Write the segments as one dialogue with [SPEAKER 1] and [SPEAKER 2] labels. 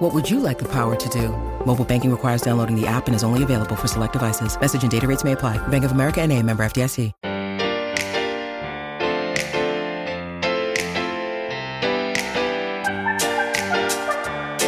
[SPEAKER 1] What would you like the power to do? Mobile banking requires downloading the app and is only available for select devices. Message and data rates may apply. Bank of America and a member FDIC.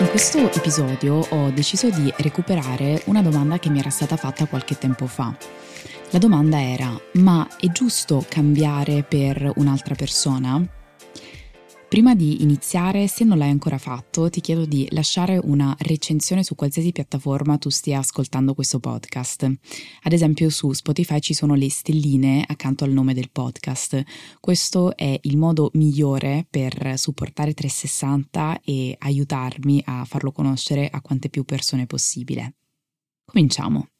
[SPEAKER 2] In questo episodio ho deciso di recuperare una domanda che mi era stata fatta qualche tempo fa. La domanda era, ma è giusto cambiare per un'altra persona? Prima di iniziare, se non l'hai ancora fatto, ti chiedo di lasciare una recensione su qualsiasi piattaforma tu stia ascoltando questo podcast. Ad esempio su Spotify ci sono le stelline accanto al nome del podcast. Questo è il modo migliore per supportare 360 e aiutarmi a farlo conoscere a quante più persone possibile. Cominciamo.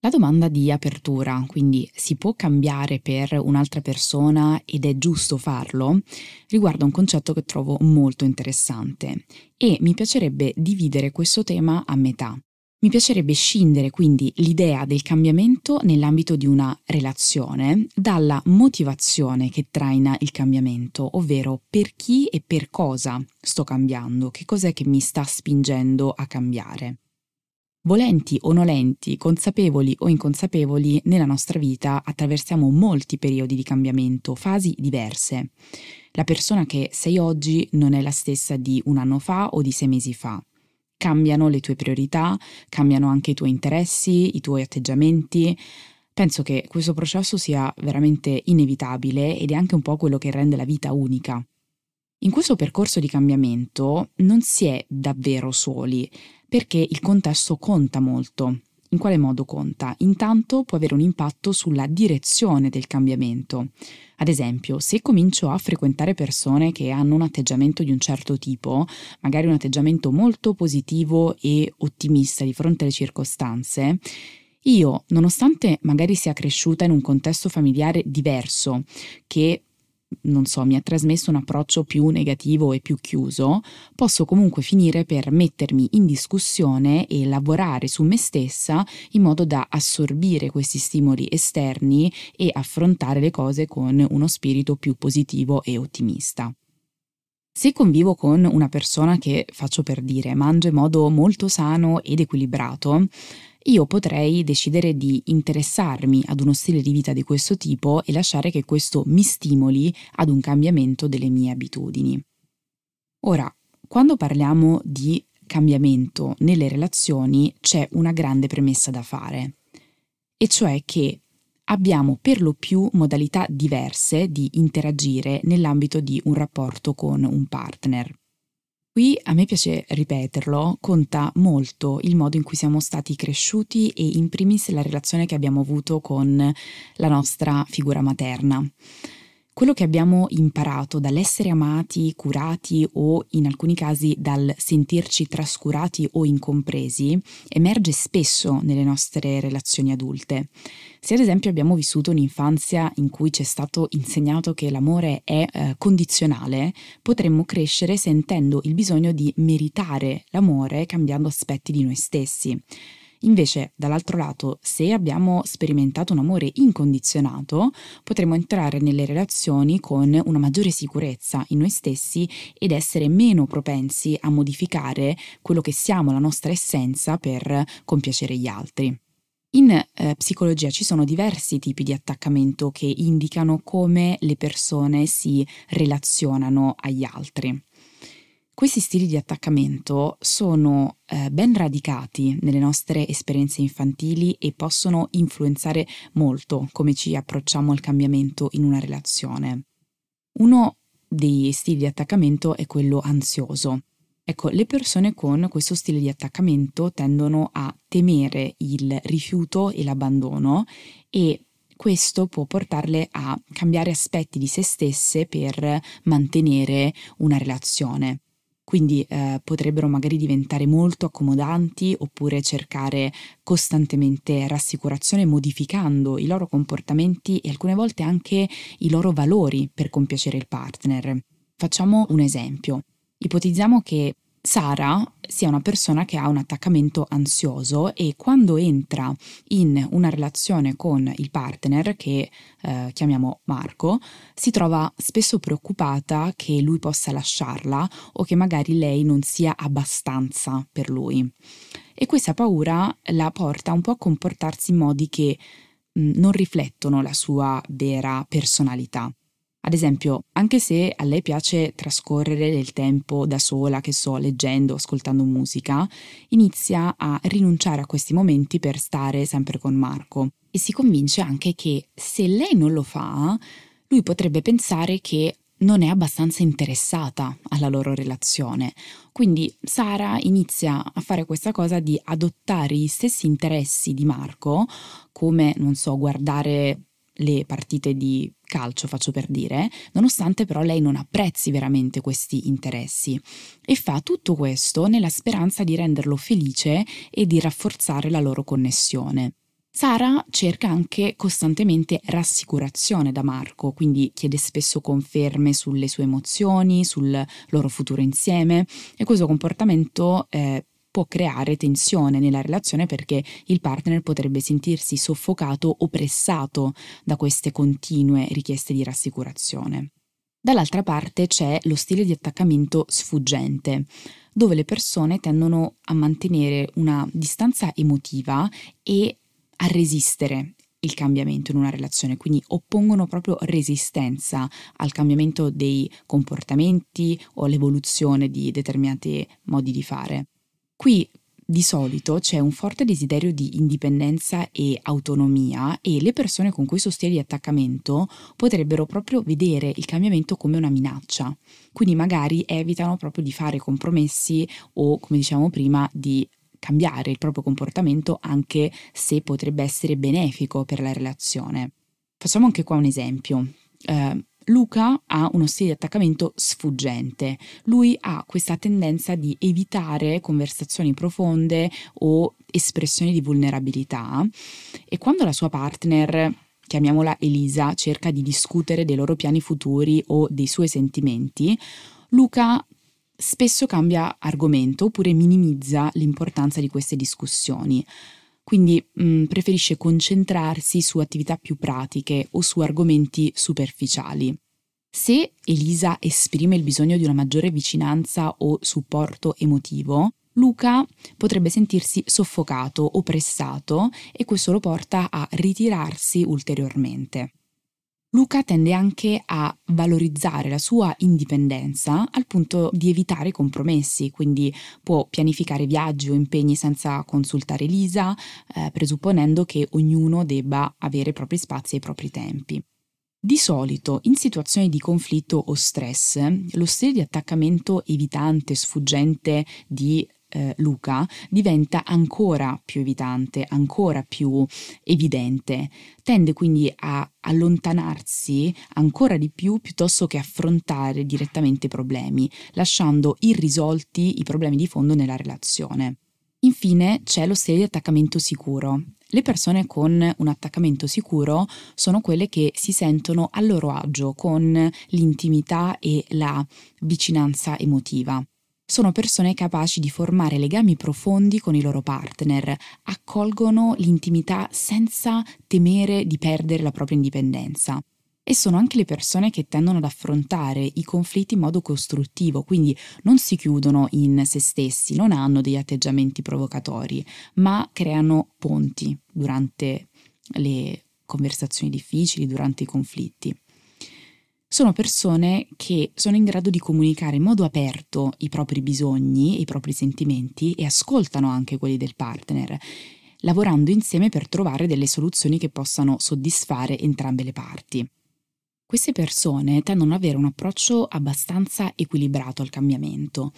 [SPEAKER 2] La domanda di apertura, quindi si può cambiare per un'altra persona ed è giusto farlo, riguarda un concetto che trovo molto interessante e mi piacerebbe dividere questo tema a metà. Mi piacerebbe scindere quindi l'idea del cambiamento nell'ambito di una relazione dalla motivazione che traina il cambiamento, ovvero per chi e per cosa sto cambiando, che cos'è che mi sta spingendo a cambiare. Volenti o nolenti, consapevoli o inconsapevoli, nella nostra vita attraversiamo molti periodi di cambiamento, fasi diverse. La persona che sei oggi non è la stessa di un anno fa o di sei mesi fa. Cambiano le tue priorità, cambiano anche i tuoi interessi, i tuoi atteggiamenti. Penso che questo processo sia veramente inevitabile ed è anche un po' quello che rende la vita unica. In questo percorso di cambiamento non si è davvero soli, perché il contesto conta molto. In quale modo conta? Intanto può avere un impatto sulla direzione del cambiamento. Ad esempio, se comincio a frequentare persone che hanno un atteggiamento di un certo tipo, magari un atteggiamento molto positivo e ottimista di fronte alle circostanze, io, nonostante magari sia cresciuta in un contesto familiare diverso, che non so, mi ha trasmesso un approccio più negativo e più chiuso, posso comunque finire per mettermi in discussione e lavorare su me stessa in modo da assorbire questi stimoli esterni e affrontare le cose con uno spirito più positivo e ottimista. Se convivo con una persona che, faccio per dire, mangia in modo molto sano ed equilibrato, io potrei decidere di interessarmi ad uno stile di vita di questo tipo e lasciare che questo mi stimoli ad un cambiamento delle mie abitudini. Ora, quando parliamo di cambiamento nelle relazioni c'è una grande premessa da fare, e cioè che abbiamo per lo più modalità diverse di interagire nell'ambito di un rapporto con un partner. Qui a me piace ripeterlo, conta molto il modo in cui siamo stati cresciuti e in primis la relazione che abbiamo avuto con la nostra figura materna. Quello che abbiamo imparato dall'essere amati, curati o in alcuni casi dal sentirci trascurati o incompresi emerge spesso nelle nostre relazioni adulte. Se ad esempio abbiamo vissuto un'infanzia in cui ci è stato insegnato che l'amore è eh, condizionale, potremmo crescere sentendo il bisogno di meritare l'amore cambiando aspetti di noi stessi. Invece, dall'altro lato, se abbiamo sperimentato un amore incondizionato, potremo entrare nelle relazioni con una maggiore sicurezza in noi stessi ed essere meno propensi a modificare quello che siamo, la nostra essenza, per compiacere gli altri. In eh, psicologia ci sono diversi tipi di attaccamento che indicano come le persone si relazionano agli altri. Questi stili di attaccamento sono eh, ben radicati nelle nostre esperienze infantili e possono influenzare molto come ci approcciamo al cambiamento in una relazione. Uno dei stili di attaccamento è quello ansioso, Ecco, le persone con questo stile di attaccamento tendono a temere il rifiuto e l'abbandono e questo può portarle a cambiare aspetti di se stesse per mantenere una relazione. Quindi eh, potrebbero magari diventare molto accomodanti oppure cercare costantemente rassicurazione modificando i loro comportamenti e alcune volte anche i loro valori per compiacere il partner. Facciamo un esempio. Ipotizziamo che Sara sia una persona che ha un attaccamento ansioso e quando entra in una relazione con il partner, che eh, chiamiamo Marco, si trova spesso preoccupata che lui possa lasciarla o che magari lei non sia abbastanza per lui. E questa paura la porta un po' a comportarsi in modi che mh, non riflettono la sua vera personalità. Ad esempio, anche se a lei piace trascorrere del tempo da sola, che so, leggendo, ascoltando musica, inizia a rinunciare a questi momenti per stare sempre con Marco e si convince anche che se lei non lo fa, lui potrebbe pensare che non è abbastanza interessata alla loro relazione. Quindi Sara inizia a fare questa cosa di adottare gli stessi interessi di Marco, come, non so, guardare le partite di calcio, faccio per dire, nonostante però lei non apprezzi veramente questi interessi e fa tutto questo nella speranza di renderlo felice e di rafforzare la loro connessione. Sara cerca anche costantemente rassicurazione da Marco, quindi chiede spesso conferme sulle sue emozioni, sul loro futuro insieme e questo comportamento eh, può creare tensione nella relazione perché il partner potrebbe sentirsi soffocato o pressato da queste continue richieste di rassicurazione. Dall'altra parte c'è lo stile di attaccamento sfuggente, dove le persone tendono a mantenere una distanza emotiva e a resistere il cambiamento in una relazione, quindi oppongono proprio resistenza al cambiamento dei comportamenti o all'evoluzione di determinati modi di fare. Qui di solito c'è un forte desiderio di indipendenza e autonomia e le persone con questo stile di attaccamento potrebbero proprio vedere il cambiamento come una minaccia. Quindi magari evitano proprio di fare compromessi o, come dicevamo prima, di cambiare il proprio comportamento anche se potrebbe essere benefico per la relazione. Facciamo anche qua un esempio. Uh, Luca ha uno stile di attaccamento sfuggente. Lui ha questa tendenza di evitare conversazioni profonde o espressioni di vulnerabilità e quando la sua partner chiamiamola Elisa, cerca di discutere dei loro piani futuri o dei suoi sentimenti, Luca spesso cambia argomento oppure minimizza l'importanza di queste discussioni. Quindi mh, mm, preferisce concentrarsi su attività più pratiche o su argomenti superficiali. Se Elisa esprime il bisogno di una maggiore vicinanza o supporto emotivo, Luca potrebbe sentirsi soffocato o pressato e questo lo porta a ritirarsi ulteriormente. Luca tende anche a valorizzare la sua indipendenza al punto di evitare compromessi, quindi può pianificare viaggi o impegni senza consultare Lisa, eh, presupponendo che ognuno debba avere i propri spazi e i propri tempi. Di solito, in situazioni di conflitto o stress, lo stile di attaccamento evitante, sfuggente di eh, Luca diventa ancora più evitante, ancora più evidente. Tende quindi a allontanarsi ancora di più piuttosto che affrontare direttamente i problemi, lasciando irrisolti i problemi di fondo nella relazione. Infine c'è lo stile di attaccamento sicuro. Le persone con un attaccamento sicuro sono quelle che si sentono a loro agio con l'intimità e la vicinanza emotiva sono persone capaci di formare legami profondi con i loro partner, accolgono l'intimità senza temere di perdere la propria indipendenza. E sono anche le persone che tendono ad affrontare i conflitti in modo costruttivo, quindi non si chiudono in se stessi, non hanno degli atteggiamenti provocatori, ma creano ponti durante le conversazioni difficili, durante i conflitti sono persone che sono in grado di comunicare in modo aperto i propri bisogni, i propri sentimenti e ascoltano anche quelli del partner, lavorando insieme per trovare delle soluzioni che possano soddisfare entrambe le parti. Queste persone tendono ad avere un approccio abbastanza equilibrato al cambiamento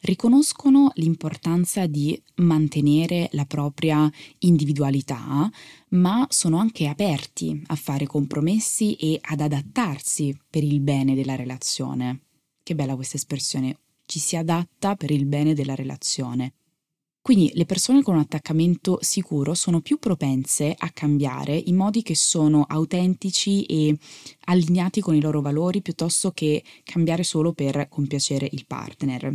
[SPEAKER 2] riconoscono l'importanza di mantenere la propria individualità, ma sono anche aperti a fare compromessi e ad adattarsi per il bene della relazione. Che bella questa espressione, ci si adatta per il bene della relazione. Quindi le persone con un attaccamento sicuro sono più propense a cambiare in modi che sono autentici e allineati con i loro valori piuttosto che cambiare solo per compiacere il partner.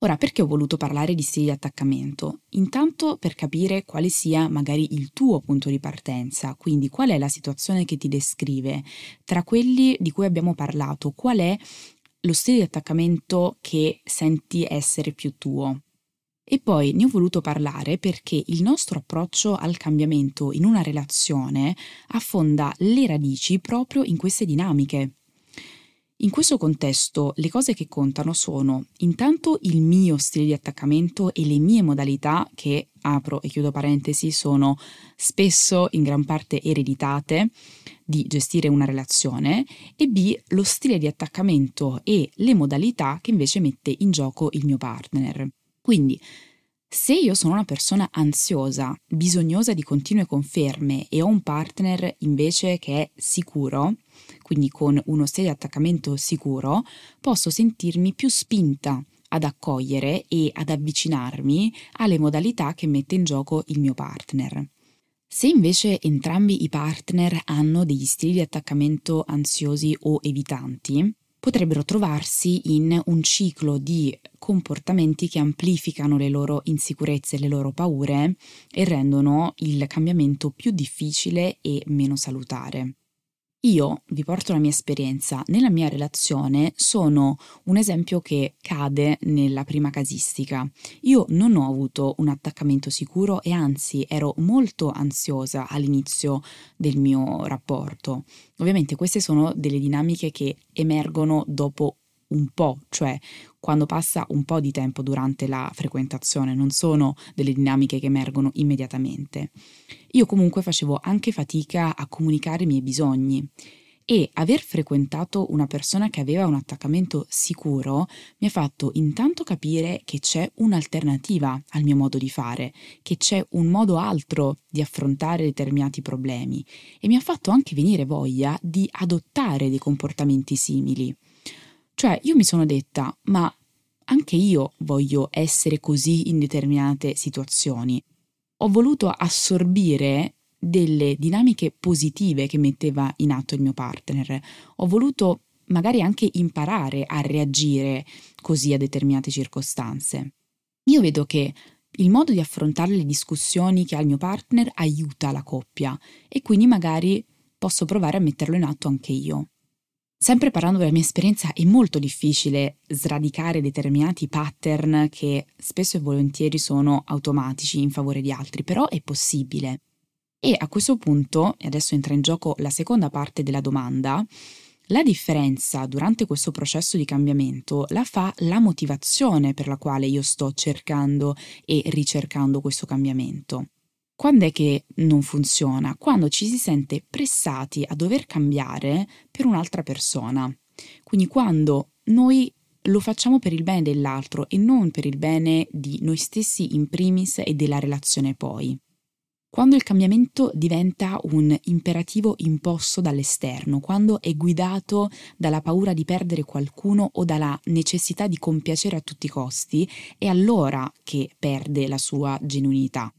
[SPEAKER 2] Ora, perché ho voluto parlare di stili di attaccamento? Intanto per capire quale sia magari il tuo punto di partenza, quindi qual è la situazione che ti descrive. Tra quelli di cui abbiamo parlato, qual è lo stile di attaccamento che senti essere più tuo? E poi ne ho voluto parlare perché il nostro approccio al cambiamento in una relazione affonda le radici proprio in queste dinamiche. In questo contesto le cose che contano sono intanto il mio stile di attaccamento e le mie modalità che, apro e chiudo parentesi, sono spesso in gran parte ereditate di gestire una relazione e B lo stile di attaccamento e le modalità che invece mette in gioco il mio partner. Quindi, se io sono una persona ansiosa, bisognosa di continue conferme e ho un partner invece che è sicuro, quindi con uno stile di attaccamento sicuro, posso sentirmi più spinta ad accogliere e ad avvicinarmi alle modalità che mette in gioco il mio partner. Se invece entrambi i partner hanno degli stili di attaccamento ansiosi o evitanti, potrebbero trovarsi in un ciclo di comportamenti che amplificano le loro insicurezze e le loro paure e rendono il cambiamento più difficile e meno salutare. Io vi porto la mia esperienza. Nella mia relazione sono un esempio che cade nella prima casistica. Io non ho avuto un attaccamento sicuro e anzi ero molto ansiosa all'inizio del mio rapporto. Ovviamente queste sono delle dinamiche che emergono dopo un po', cioè quando passa un po' di tempo durante la frequentazione, non sono delle dinamiche che emergono immediatamente. Io comunque facevo anche fatica a comunicare i miei bisogni e aver frequentato una persona che aveva un attaccamento sicuro mi ha fatto intanto capire che c'è un'alternativa al mio modo di fare, che c'è un modo altro di affrontare determinati problemi e mi ha fatto anche venire voglia di adottare dei comportamenti simili. Cioè io mi sono detta, ma anche io voglio essere così in determinate situazioni. Ho voluto assorbire delle dinamiche positive che metteva in atto il mio partner. Ho voluto magari anche imparare a reagire così a determinate circostanze. Io vedo che il modo di affrontare le discussioni che ha il mio partner aiuta la coppia e quindi magari posso provare a metterlo in atto anche io. Sempre parlando della mia esperienza, è molto difficile sradicare determinati pattern che spesso e volentieri sono automatici in favore di altri, però è possibile. E a questo punto, e adesso entra in gioco la seconda parte della domanda, la differenza durante questo processo di cambiamento la fa la motivazione per la quale io sto cercando e ricercando questo cambiamento. Quando è che non funziona? Quando ci si sente pressati a dover cambiare per un'altra persona. Quindi quando noi lo facciamo per il bene dell'altro e non per il bene di noi stessi in primis e della relazione poi. Quando il cambiamento diventa un imperativo imposto dall'esterno, quando è guidato dalla paura di perdere qualcuno o dalla necessità di compiacere a tutti i costi, è allora che perde la sua genuinità.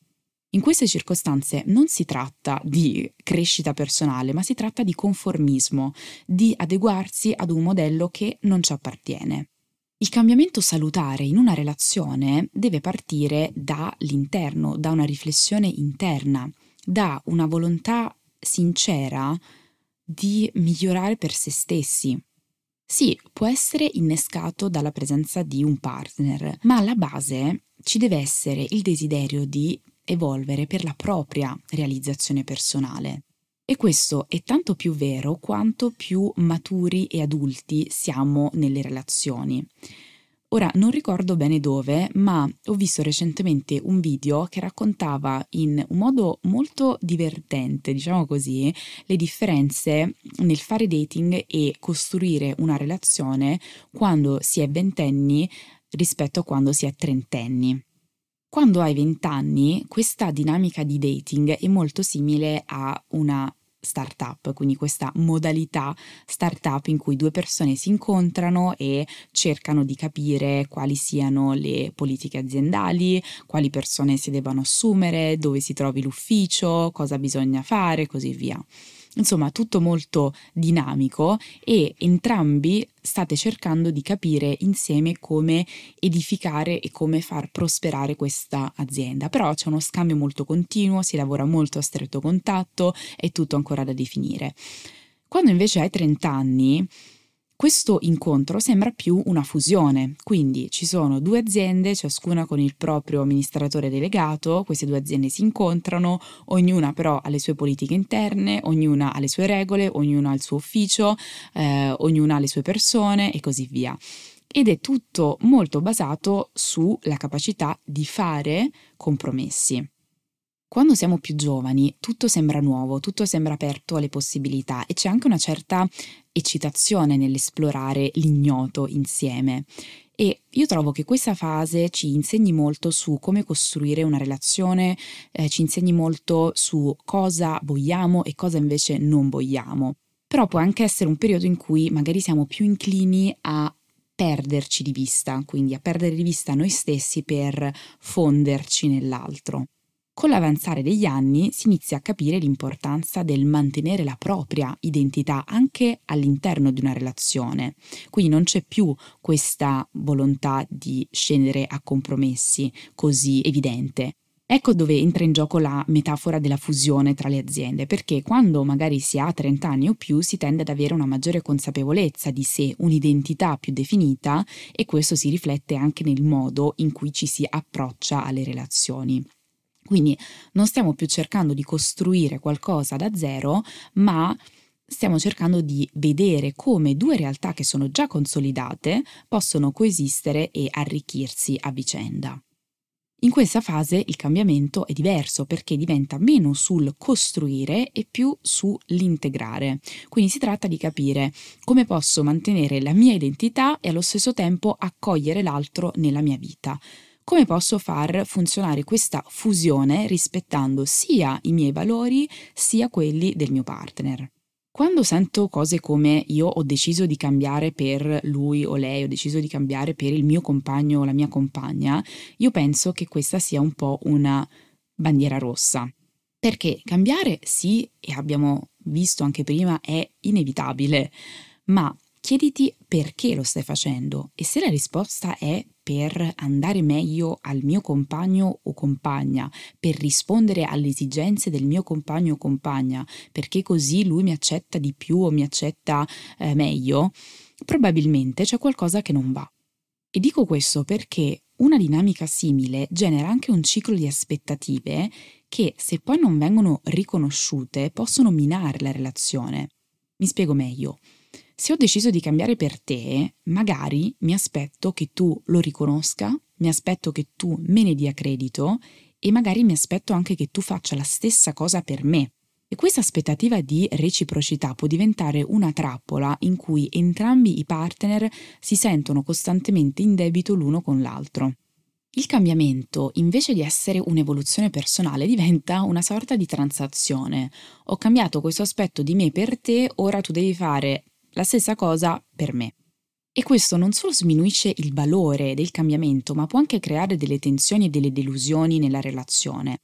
[SPEAKER 2] In queste circostanze non si tratta di crescita personale, ma si tratta di conformismo, di adeguarsi ad un modello che non ci appartiene. Il cambiamento salutare in una relazione deve partire dall'interno, da una riflessione interna, da una volontà sincera di migliorare per se stessi. Sì, può essere innescato dalla presenza di un partner, ma alla base ci deve essere il desiderio di evolvere per la propria realizzazione personale. E questo è tanto più vero quanto più maturi e adulti siamo nelle relazioni. Ora non ricordo bene dove, ma ho visto recentemente un video che raccontava in un modo molto divertente, diciamo così, le differenze nel fare dating e costruire una relazione quando si è ventenni rispetto a quando si è trentenni. Quando hai 20 anni, questa dinamica di dating è molto simile a una startup, quindi questa modalità startup in cui due persone si incontrano e cercano di capire quali siano le politiche aziendali, quali persone si debbano assumere, dove si trovi l'ufficio, cosa bisogna fare, così via. Insomma, tutto molto dinamico e entrambi state cercando di capire insieme come edificare e come far prosperare questa azienda. Però c'è uno scambio molto continuo, si lavora molto a stretto contatto, è tutto ancora da definire. Quando invece hai 30 anni, questo incontro sembra più una fusione, quindi ci sono due aziende, ciascuna con il proprio amministratore delegato, queste due aziende si incontrano, ognuna però ha le sue politiche interne, ognuna ha le sue regole, ognuna ha il suo ufficio, eh, ognuna ha le sue persone e così via. Ed è tutto molto basato sulla capacità di fare compromessi. Quando siamo più giovani tutto sembra nuovo, tutto sembra aperto alle possibilità e c'è anche una certa eccitazione nell'esplorare l'ignoto insieme. E io trovo che questa fase ci insegni molto su come costruire una relazione, eh, ci insegni molto su cosa vogliamo e cosa invece non vogliamo. Però può anche essere un periodo in cui magari siamo più inclini a perderci di vista, quindi a perdere di vista noi stessi per fonderci nell'altro. Con l'avanzare degli anni si inizia a capire l'importanza del mantenere la propria identità anche all'interno di una relazione. Quindi non c'è più questa volontà di scendere a compromessi così evidente. Ecco dove entra in gioco la metafora della fusione tra le aziende, perché quando magari si ha 30 anni o più si tende ad avere una maggiore consapevolezza di sé, un'identità più definita e questo si riflette anche nel modo in cui ci si approccia alle relazioni. Quindi non stiamo più cercando di costruire qualcosa da zero, ma stiamo cercando di vedere come due realtà che sono già consolidate possono coesistere e arricchirsi a vicenda. In questa fase il cambiamento è diverso perché diventa meno sul costruire e più sull'integrare. Quindi si tratta di capire come posso mantenere la mia identità e allo stesso tempo accogliere l'altro nella mia vita come posso far funzionare questa fusione rispettando sia i miei valori sia quelli del mio partner. Quando sento cose come io ho deciso di cambiare per lui o lei, ho deciso di cambiare per il mio compagno o la mia compagna, io penso che questa sia un po' una bandiera rossa. Perché cambiare sì, e abbiamo visto anche prima, è inevitabile, ma chiediti perché lo stai facendo e se la risposta è per andare meglio al mio compagno o compagna, per rispondere alle esigenze del mio compagno o compagna, perché così lui mi accetta di più o mi accetta eh, meglio, probabilmente c'è qualcosa che non va. E dico questo perché una dinamica simile genera anche un ciclo di aspettative che, se poi non vengono riconosciute, possono minare la relazione. Mi spiego meglio. Se ho deciso di cambiare per te, magari mi aspetto che tu lo riconosca, mi aspetto che tu me ne dia credito e magari mi aspetto anche che tu faccia la stessa cosa per me. E questa aspettativa di reciprocità può diventare una trappola in cui entrambi i partner si sentono costantemente in debito l'uno con l'altro. Il cambiamento, invece di essere un'evoluzione personale, diventa una sorta di transazione. Ho cambiato questo aspetto di me per te, ora tu devi fare la stessa cosa per me. E questo non solo sminuisce il valore del cambiamento, ma può anche creare delle tensioni e delle delusioni nella relazione.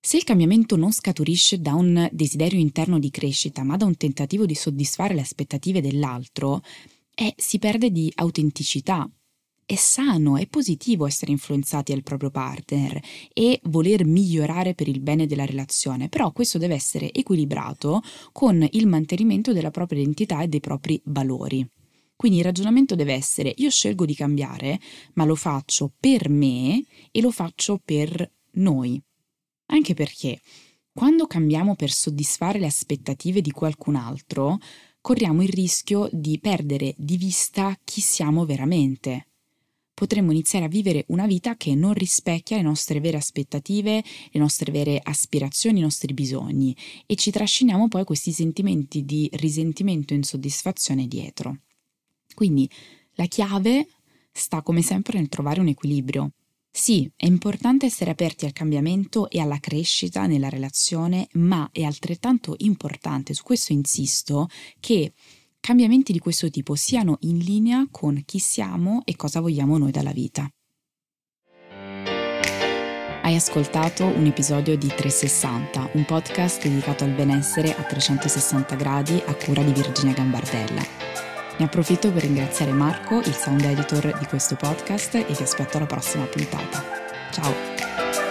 [SPEAKER 2] Se il cambiamento non scaturisce da un desiderio interno di crescita, ma da un tentativo di soddisfare le aspettative dell'altro, eh, si perde di autenticità. È sano, è positivo essere influenzati dal proprio partner e voler migliorare per il bene della relazione, però questo deve essere equilibrato con il mantenimento della propria identità e dei propri valori. Quindi il ragionamento deve essere io scelgo di cambiare, ma lo faccio per me e lo faccio per noi. Anche perché quando cambiamo per soddisfare le aspettative di qualcun altro, corriamo il rischio di perdere di vista chi siamo veramente, potremmo iniziare a vivere una vita che non rispecchia le nostre vere aspettative, le nostre vere aspirazioni, i nostri bisogni e ci trasciniamo poi questi sentimenti di risentimento e insoddisfazione dietro. Quindi la chiave sta come sempre nel trovare un equilibrio. Sì, è importante essere aperti al cambiamento e alla crescita nella relazione, ma è altrettanto importante, su questo insisto, che cambiamenti di questo tipo siano in linea con chi siamo e cosa vogliamo noi dalla vita. Hai ascoltato un episodio di 360, un podcast dedicato al benessere a 360 gradi a cura di Virginia Gambardella. Ne approfitto per ringraziare Marco, il sound editor di questo podcast, e vi aspetto alla prossima puntata. Ciao!